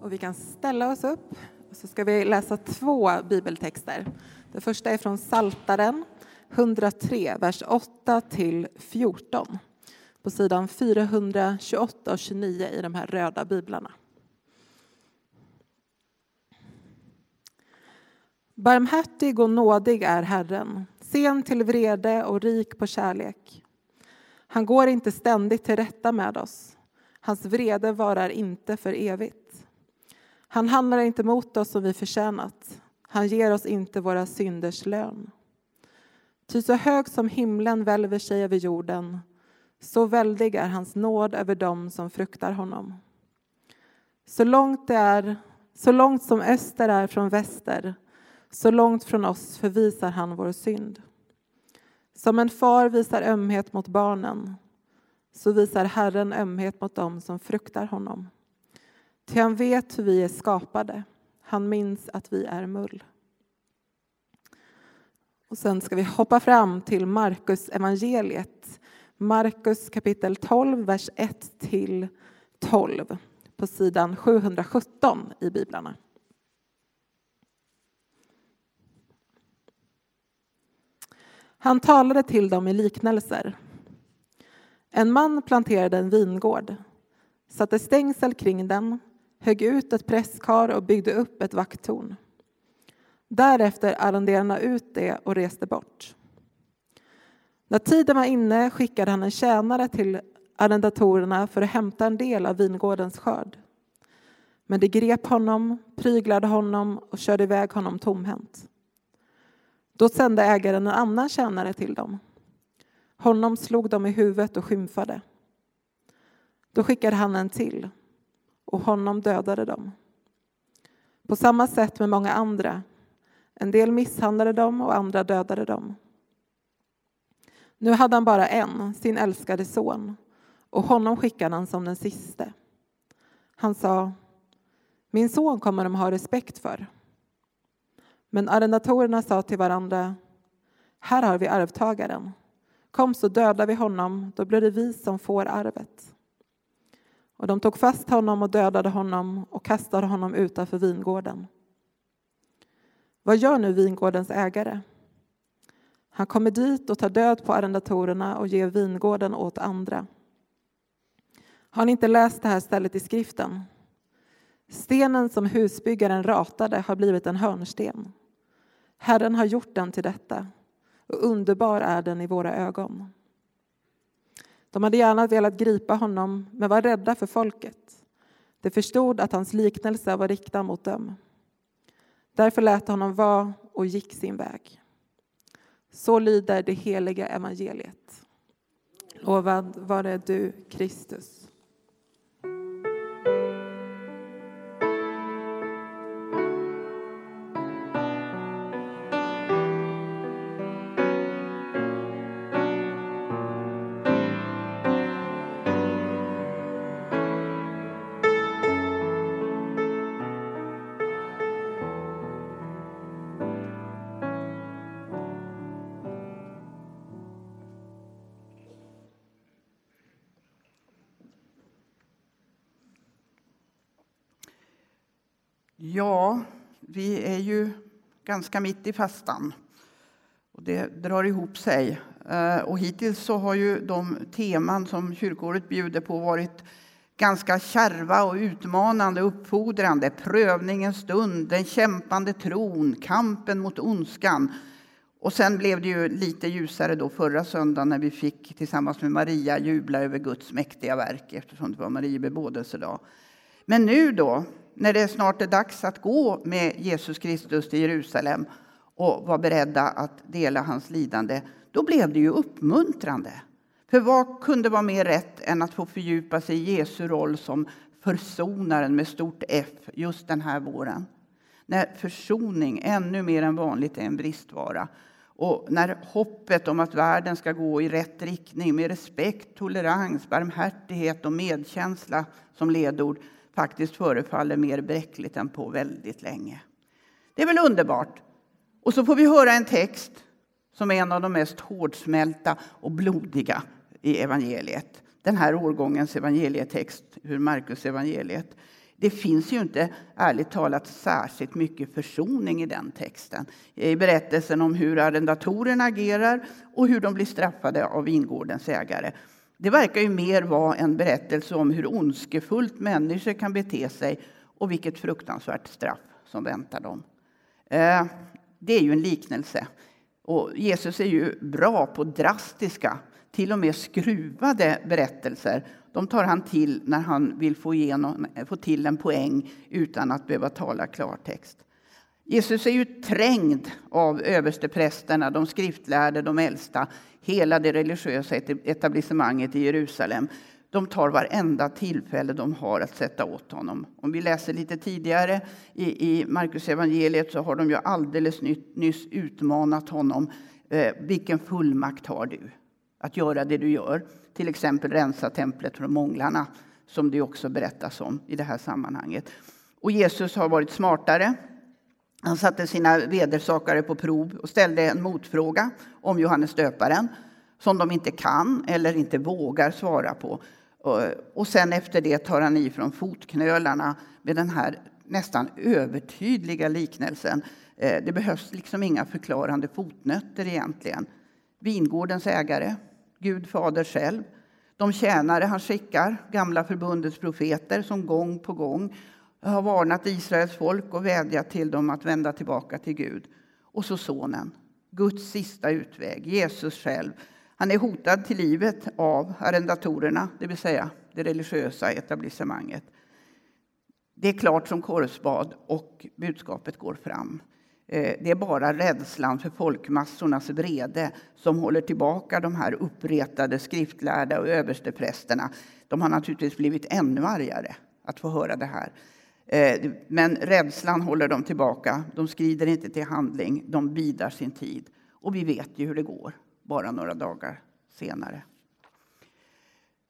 Och vi kan ställa oss upp och så ska vi läsa två bibeltexter. Den första är från Saltaren 103, vers 8 till 14 på sidan 428 och 29 i de här röda biblarna. Barmhärtig och nådig är Herren, sen till vrede och rik på kärlek. Han går inte ständigt till rätta med oss. Hans vrede varar inte för evigt. Han handlar inte mot oss som vi förtjänat. Han ger oss inte våra synders lön. Ty så hög som himlen välver sig över jorden, så väldig är hans nåd över dem som fruktar honom. Så långt, det är, så långt som öster är från väster, så långt från oss förvisar han vår synd. Som en far visar ömhet mot barnen, så visar Herren ömhet mot dem som fruktar honom. Ty han vet hur vi är skapade. Han minns att vi är mull. Och sen ska vi hoppa fram till Markus evangeliet. Markus kapitel 12, vers 1 till 12 på sidan 717 i biblarna. Han talade till dem i liknelser. En man planterade en vingård, satte stängsel kring den, högg ut ett presskar och byggde upp ett vakttorn. Därefter arrenderade han ut det och reste bort. När tiden var inne skickade han en tjänare till arrendatorerna för att hämta en del av vingårdens skörd. Men de grep honom, pryglade honom och körde iväg honom tomhänt. Då sände ägaren en annan tjänare till dem. Honom slog de i huvudet och skymfade. Då skickade han en till och honom dödade de. På samma sätt med många andra. En del misshandlade dem och andra dödade dem. Nu hade han bara en, sin älskade son, och honom skickade han som den siste. Han sa, min son kommer de ha respekt för. Men arrendatorerna sa till varandra, här har vi arvtagaren. Kom så dödar vi honom, då blir det vi som får arvet. Och de tog fast honom och dödade honom och kastade honom utanför vingården. Vad gör nu vingårdens ägare? Han kommer dit och tar död på arrendatorerna och ger vingården åt andra. Har ni inte läst det här stället i skriften? Stenen som husbyggaren ratade har blivit en hörnsten. Herren har gjort den till detta och underbar är den i våra ögon. De hade gärna velat gripa honom, men var rädda för folket. De förstod att hans liknelse var riktad mot dem. Därför lät honom vara och gick sin väg. Så lyder det heliga evangeliet. Lovad vare du, Kristus. Ja, vi är ju ganska mitt i fastan. Och det drar ihop sig. Eh, och hittills så har ju de teman som kyrkåret bjuder på varit ganska kärva och utmanande, uppfordrande. Prövningens stund, den kämpande tron, kampen mot ondskan. Och sen blev det ju lite ljusare då förra söndagen när vi fick tillsammans med Maria jubla över Guds mäktiga verk eftersom det var Marie bebådelsedag. Men nu då, när det snart är dags att gå med Jesus Kristus till Jerusalem och vara beredda att dela hans lidande, då blev det ju uppmuntrande. För vad kunde vara mer rätt än att få fördjupa sig i Jesu roll som försonaren med stort F just den här våren? När försoning ännu mer än vanligt är en bristvara och när hoppet om att världen ska gå i rätt riktning med respekt, tolerans, barmhärtighet och medkänsla som ledord faktiskt förefaller mer bräckligt än på väldigt länge. Det är väl underbart? Och så får vi höra en text som är en av de mest hårdsmälta och blodiga i evangeliet. Den här årgångens evangelietext ur Markus evangeliet. Det finns ju inte, ärligt talat, särskilt mycket försoning i den texten. I berättelsen om hur arrendatorerna agerar och hur de blir straffade av vingårdens ägare. Det verkar ju mer vara en berättelse om hur ondskefullt människor kan bete sig och vilket fruktansvärt straff som väntar dem. Eh, det är ju en liknelse. Och Jesus är ju bra på drastiska, till och med skruvade berättelser. De tar han till när han vill få, igenom, få till en poäng utan att behöva tala klartext. Jesus är ju trängd av översteprästerna, de skriftlärde, de äldsta, hela det religiösa etablissemanget i Jerusalem. De tar varenda tillfälle de har att sätta åt honom. Om vi läser lite tidigare i, i Markus evangeliet så har de ju alldeles nyss utmanat honom. Eh, vilken fullmakt har du att göra det du gör? Till exempel rensa templet från månglarna, som det också berättas om i det här sammanhanget. Och Jesus har varit smartare. Han satte sina vedersakare på prov och ställde en motfråga om Johannes döparen som de inte kan eller inte vågar svara på. Eh, och sen efter det tar han i från fotknölarna med den här nästan övertydliga liknelsen. Eh, det behövs liksom inga förklarande fotnötter egentligen. Vingårdens ägare, Gud fader själv, de tjänare han skickar, gamla förbundets profeter som gång på gång har varnat Israels folk och vädjat till dem att vända tillbaka till Gud. Och så sonen, Guds sista utväg, Jesus själv, han är hotad till livet av arrendatorerna, det vill säga det religiösa etablissemanget. Det är klart som korvspad och budskapet går fram. Eh, det är bara rädslan för folkmassornas vrede som håller tillbaka de här uppretade skriftlärda och översteprästerna. De har naturligtvis blivit ännu argare att få höra det här. Eh, men rädslan håller dem tillbaka. De skrider inte till handling, de bidar sin tid. Och vi vet ju hur det går bara några dagar senare.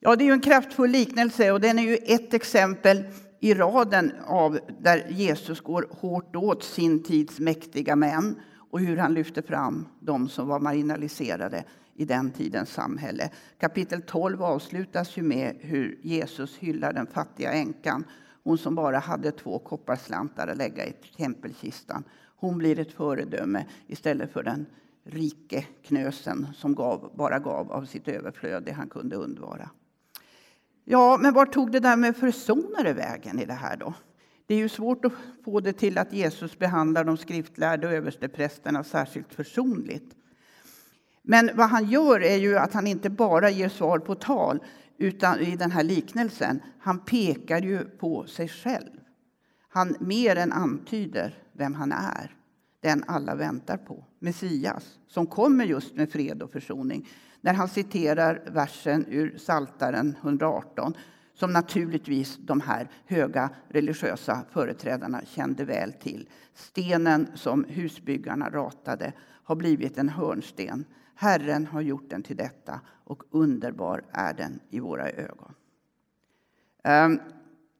Ja, det är ju en kraftfull liknelse och den är ju ett exempel i raden av där Jesus går hårt åt sin tids mäktiga män och hur han lyfter fram de som var marginaliserade i den tidens samhälle. Kapitel 12 avslutas ju med hur Jesus hyllar den fattiga änkan. Hon som bara hade två kopparslantar att lägga i tempelkistan. Hon blir ett föredöme istället för den rike knösen som gav, bara gav av sitt överflöd det han kunde undvara. Ja, men var tog det där med försonare vägen i det här då? Det är ju svårt att få det till att Jesus behandlar de skriftlärda och översteprästerna särskilt försonligt. Men vad han gör är ju att han inte bara ger svar på tal utan i den här liknelsen. Han pekar ju på sig själv. Han mer än antyder vem han är den alla väntar på, Messias, som kommer just med fred och försoning. När han citerar versen ur Saltaren 118 som naturligtvis de här höga religiösa företrädarna kände väl till. Stenen som husbyggarna ratade har blivit en hörnsten. Herren har gjort den till detta och underbar är den i våra ögon. Ehm,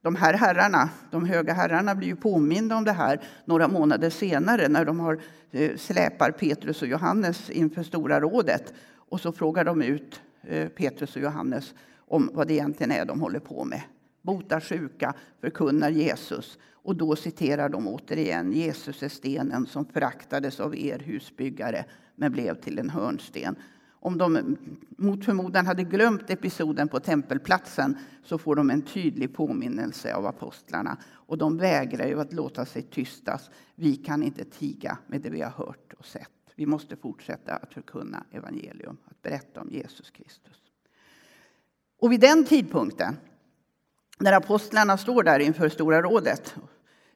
de här herrarna, de höga herrarna blir ju påminda om det här några månader senare när de har, eh, släpar Petrus och Johannes inför Stora rådet. Och så frågar de ut eh, Petrus och Johannes om vad det egentligen är de håller på med botar sjuka, förkunnar Jesus. Och då citerar de återigen Jesus är stenen som föraktades av er husbyggare men blev till en hörnsten om de mot förmodan hade glömt episoden på tempelplatsen så får de en tydlig påminnelse av apostlarna. Och de vägrar ju att låta sig tystas. Vi kan inte tiga med det vi har hört och sett. Vi måste fortsätta att förkunna evangelium, att berätta om Jesus Kristus. Och vid den tidpunkten, när apostlarna står där inför Stora rådet,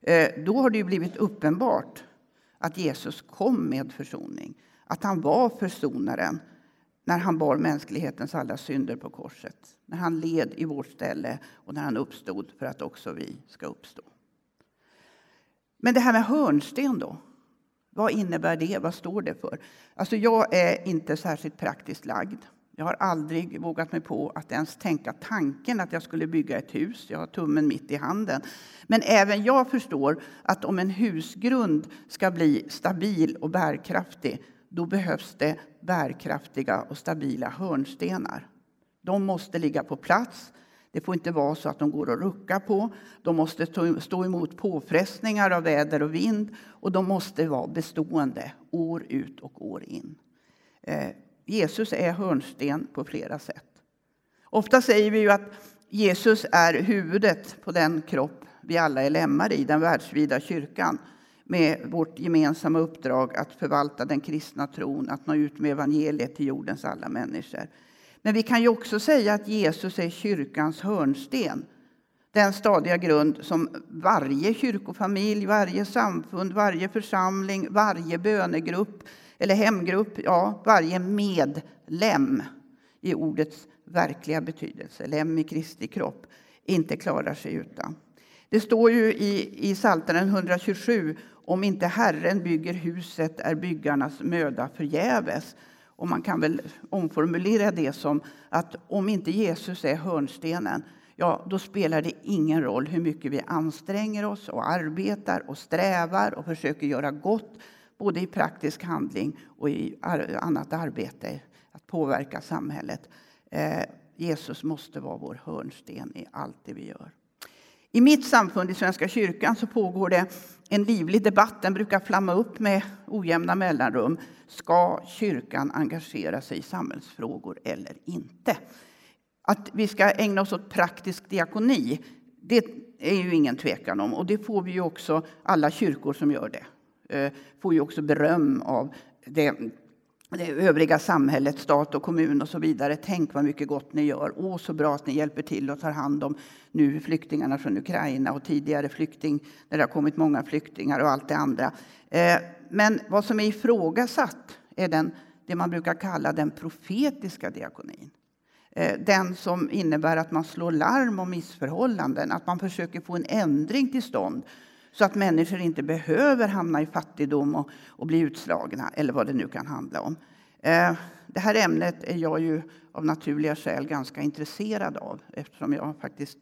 eh, då har det blivit uppenbart att Jesus kom med försoning. Att han var försonaren när han bar mänsklighetens alla synder på korset. När han led i vårt ställe och när han uppstod för att också vi ska uppstå. Men det här med hörnsten då? Vad innebär det? Vad står det för? Alltså jag är inte särskilt praktiskt lagd. Jag har aldrig vågat mig på att ens tänka tanken att jag skulle bygga ett hus. Jag har tummen mitt i handen. Men även jag förstår att om en husgrund ska bli stabil och bärkraftig då behövs det bärkraftiga och stabila hörnstenar. De måste ligga på plats. Det får inte vara så att de går att rucka på. De måste stå emot påfrestningar av väder och vind och de måste vara bestående år ut och år in. Eh, Jesus är hörnsten på flera sätt. Ofta säger vi ju att Jesus är huvudet på den kropp vi alla är lemmar i, den världsvida kyrkan med vårt gemensamma uppdrag att förvalta den kristna tron, att nå ut med evangeliet till jordens alla människor. Men vi kan ju också säga att Jesus är kyrkans hörnsten. Den stadiga grund som varje kyrkofamilj, varje samfund, varje församling, varje bönegrupp eller hemgrupp, ja, varje medlem i ordets verkliga betydelse, lem i Kristi kropp, inte klarar sig utan. Det står ju i, i Psaltaren 127 om inte Herren bygger huset är byggarnas möda förgäves. Och man kan väl omformulera det som att om inte Jesus är hörnstenen, ja, då spelar det ingen roll hur mycket vi anstränger oss och arbetar och strävar och försöker göra gott, både i praktisk handling och i annat arbete, att påverka samhället. Eh, Jesus måste vara vår hörnsten i allt det vi gör. I mitt samfund, i Svenska kyrkan, så pågår det en livlig debatt. Den brukar flamma upp med ojämna mellanrum. Ska kyrkan engagera sig i samhällsfrågor eller inte? Att vi ska ägna oss åt praktisk diakoni, det är ju ingen tvekan om. Och det får vi ju också, alla kyrkor som gör det, Eh, får ju också beröm av det det övriga samhället, stat och kommun och så vidare. Tänk vad mycket gott ni gör. Åh, så bra att ni hjälper till och tar hand om nu flyktingarna från Ukraina och tidigare flykting, när det har kommit många flyktingar och allt det andra. Eh, men vad som är ifrågasatt är den, det man brukar kalla den profetiska diakonin. Eh, den som innebär att man slår larm om missförhållanden, att man försöker få en ändring till stånd så att människor inte behöver hamna i fattigdom och, och bli utslagna, eller vad det nu kan handla om. Eh, det här ämnet är jag ju av naturliga skäl ganska intresserad av eftersom jag faktiskt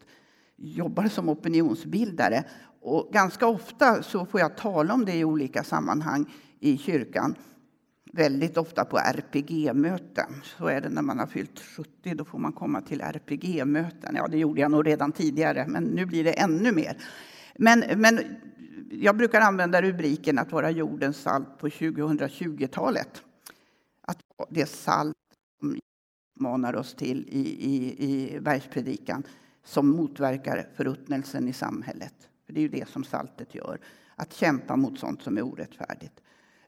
jobbar som opinionsbildare. Och ganska ofta så får jag tala om det i olika sammanhang i kyrkan. Väldigt ofta på RPG-möten. Så är det när man har fyllt 70. Då får man komma till RPG-möten. Ja, det gjorde jag nog redan tidigare, men nu blir det ännu mer. Men, men jag brukar använda rubriken att vara jordens salt på 2020-talet. Att det salt som manar oss till i, i, i bergspredikan som motverkar förruttnelsen i samhället. För det är ju det som saltet gör, att kämpa mot sånt som är orättfärdigt.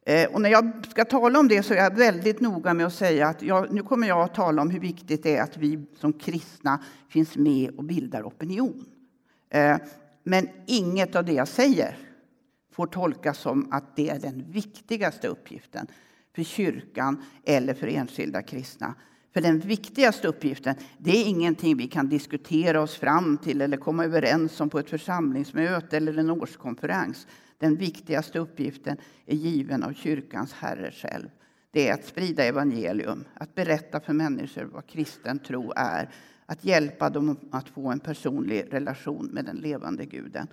Eh, och när jag ska tala om det så är jag väldigt noga med att säga att jag, nu kommer jag att tala om hur viktigt det är att vi som kristna finns med och bildar opinion. Eh, men inget av det jag säger får tolkas som att det är den viktigaste uppgiften för kyrkan eller för enskilda kristna. För den viktigaste uppgiften, det är ingenting vi kan diskutera oss fram till eller komma överens om på ett församlingsmöte eller en årskonferens. Den viktigaste uppgiften är given av kyrkans Herre själv. Det är att sprida evangelium, att berätta för människor vad kristen tro är, att hjälpa dem att få en personlig relation med den levande guden.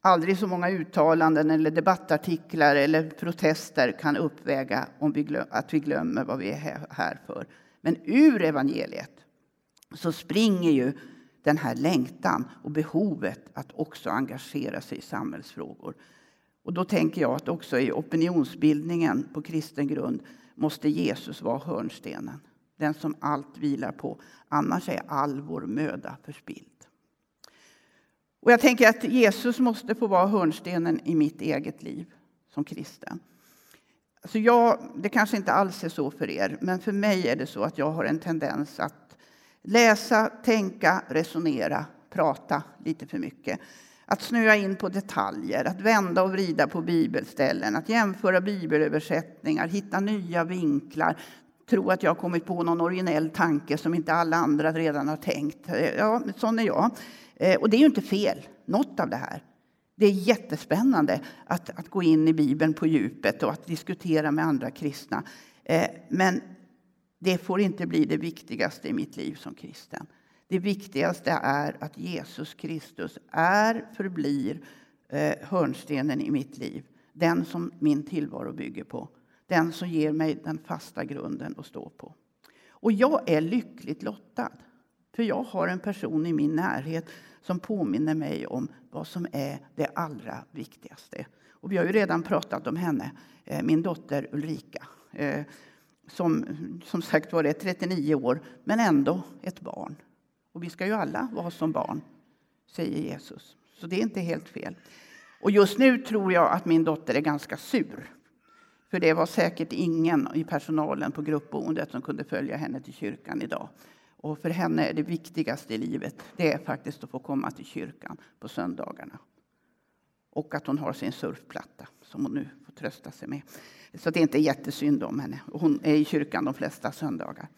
Aldrig så många uttalanden eller debattartiklar eller protester kan uppväga om vi glöm, att vi glömmer vad vi är här för. Men ur evangeliet så springer ju den här längtan och behovet att också engagera sig i samhällsfrågor. Och då tänker jag att också i opinionsbildningen på kristen grund måste Jesus vara hörnstenen den som allt vilar på. Annars är all vår möda förspilld. Och jag tänker att Jesus måste få vara hörnstenen i mitt eget liv som kristen. Alltså jag, det kanske inte alls är så för er, men för mig är det så att jag har en tendens att läsa, tänka, resonera, prata lite för mycket. Att snöa in på detaljer, att vända och vrida på bibelställen, att jämföra bibelöversättningar, hitta nya vinklar, tro att jag har kommit på någon originell tanke som inte alla andra redan har tänkt. Eh, ja, sån är jag. Eh, och det är ju inte fel, något av det här. Det är jättespännande att, att gå in i Bibeln på djupet och att diskutera med andra kristna. Eh, men det får inte bli det viktigaste i mitt liv som kristen. Det viktigaste är att Jesus Kristus är, förblir hörnstenen i mitt liv. Den som min tillvaro bygger på. Den som ger mig den fasta grunden att stå på. Och jag är lyckligt lottad. För jag har en person i min närhet som påminner mig om vad som är det allra viktigaste. Och vi har ju redan pratat om henne, eh, min dotter Ulrika. Eh, som som sagt var är 39 år, men ändå ett barn. Och vi ska ju alla vara som barn, säger Jesus. Så det är inte helt fel. Och just nu tror jag att min dotter är ganska sur. För det var säkert ingen i personalen på gruppboendet som kunde följa henne till kyrkan idag. Och för henne är det viktigaste i livet det är faktiskt att få komma till kyrkan på söndagarna. Och att hon har sin surfplatta som hon nu får trösta sig med. Så det är inte jättesynd om henne. Hon är i kyrkan de flesta söndagar.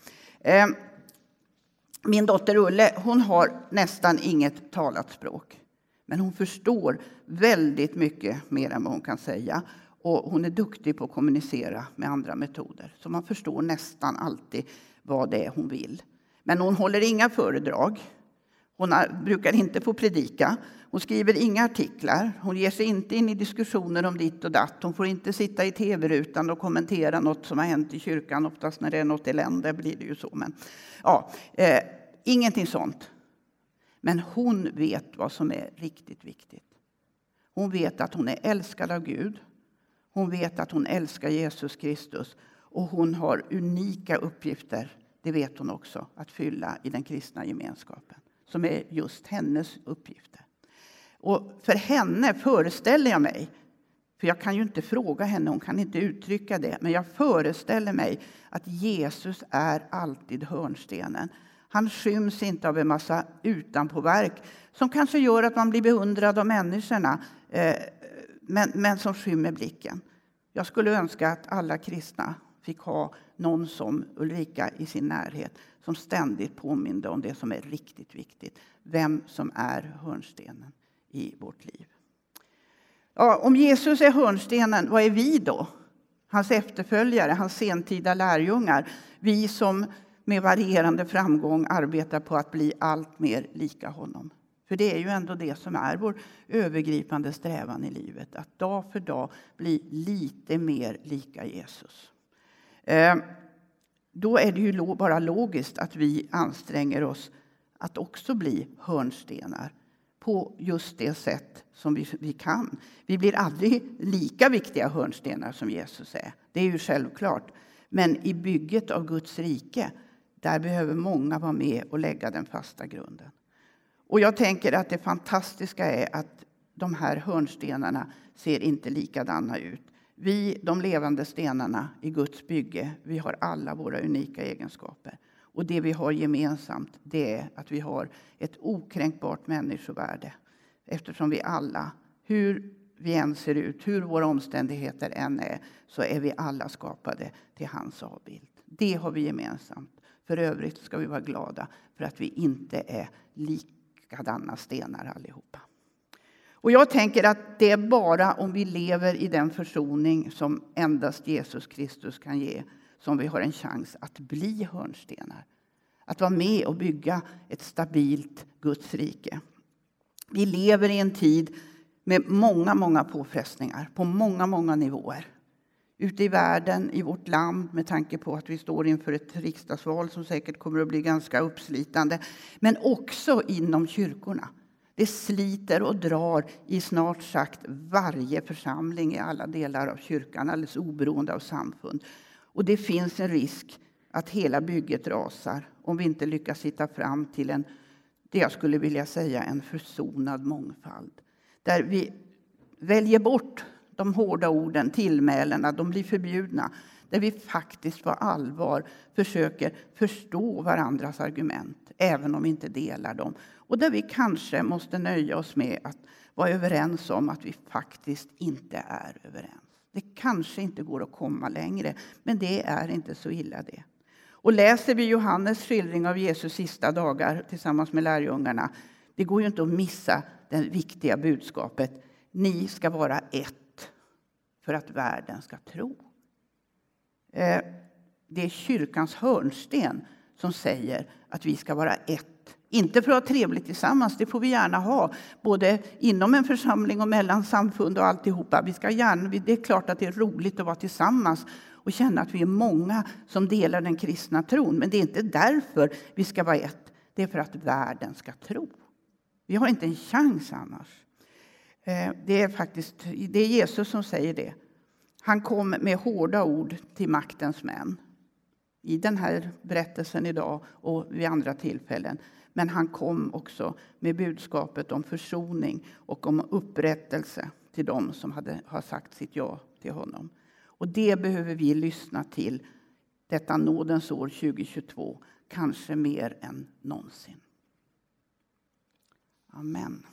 Eh, min dotter Ulle hon har nästan inget talat språk. Men hon förstår väldigt mycket mer än vad hon kan säga. Och hon är duktig på att kommunicera med andra metoder. Så man förstår nästan alltid vad det är hon vill. Men hon håller inga föredrag. Hon brukar inte få predika. Hon skriver inga artiklar. Hon ger sig inte in i diskussioner om ditt och datt. Hon får inte sitta i tv-rutan och kommentera något som har hänt i kyrkan. Oftast när det är något elände blir det ju så. Men, ja, eh, ingenting sånt. Men hon vet vad som är riktigt viktigt. Hon vet att hon är älskad av Gud. Hon vet att hon älskar Jesus Kristus. Och hon har unika uppgifter, det vet hon också, att fylla i den kristna gemenskapen. Som är just hennes uppgifter. Och för henne föreställer jag mig, för jag kan ju inte fråga henne, hon kan inte uttrycka det, men jag föreställer mig att Jesus är alltid hörnstenen. Han skyms inte av en massa utanpåverk som kanske gör att man blir beundrad av människorna, eh, men, men som skymmer blicken. Jag skulle önska att alla kristna fick ha någon som Ulrika i sin närhet som ständigt påminde om det som är riktigt viktigt, vem som är hörnstenen i vårt liv. Ja, om Jesus är hörnstenen, vad är vi då? Hans efterföljare, hans sentida lärjungar. Vi som med varierande framgång arbetar på att bli allt mer lika honom. För det är ju ändå det som är vår övergripande strävan i livet. Att dag för dag bli lite mer lika Jesus. Eh, då är det ju bara logiskt att vi anstränger oss att också bli hörnstenar på just det sätt som vi, vi kan. Vi blir aldrig lika viktiga hörnstenar som Jesus är. Det är ju självklart. Men i bygget av Guds rike, där behöver många vara med och lägga den fasta grunden. Och jag tänker att det fantastiska är att de här hörnstenarna ser inte likadana ut. Vi, de levande stenarna i Guds bygge, vi har alla våra unika egenskaper. Och det vi har gemensamt, det är att vi har ett okränkbart människovärde. Eftersom vi alla, hur vi än ser ut, hur våra omständigheter än är, så är vi alla skapade till hans avbild. Det har vi gemensamt. För övrigt ska vi vara glada för att vi inte är lika likadana stenar allihopa. Och jag tänker att det är bara om vi lever i den försoning som endast Jesus Kristus kan ge som vi har en chans att bli hörnstenar. Att vara med och bygga ett stabilt Guds rike. Vi lever i en tid med många, många påfrestningar på många, många nivåer. Ute i världen, i vårt land, med tanke på att vi står inför ett riksdagsval som säkert kommer att bli ganska uppslitande. Men också inom kyrkorna. Det sliter och drar i snart sagt varje församling i alla delar av kyrkan, alldeles oberoende av samfund. Och det finns en risk att hela bygget rasar om vi inte lyckas hitta fram till en, det jag skulle vilja säga, en försonad mångfald. Där vi väljer bort de hårda orden, tillmälena, de blir förbjudna. Där vi faktiskt på allvar försöker förstå varandras argument, även om vi inte delar dem. Och där vi kanske måste nöja oss med att vara överens om att vi faktiskt inte är överens. Det kanske inte går att komma längre, men det är inte så illa det. Och läser vi Johannes skildring av Jesus sista dagar tillsammans med lärjungarna, det går ju inte att missa det viktiga budskapet. Ni ska vara ett för att världen ska tro. Eh, det är kyrkans hörnsten som säger att vi ska vara ett inte för att ha trevligt tillsammans, det får vi gärna ha, både inom en församling och mellan samfund och alltihopa. Vi ska gärna, det är klart att det är roligt att vara tillsammans och känna att vi är många som delar den kristna tron. Men det är inte därför vi ska vara ett. det är för att världen ska tro. Vi har inte en chans annars. Eh, det är faktiskt det är Jesus som säger det. Han kom med hårda ord till maktens män i den här berättelsen idag och vid andra tillfällen. Men han kom också med budskapet om försoning och om upprättelse till dem som hade, har sagt sitt ja till honom. Och det behöver vi lyssna till detta nådens år 2022, kanske mer än någonsin. Amen.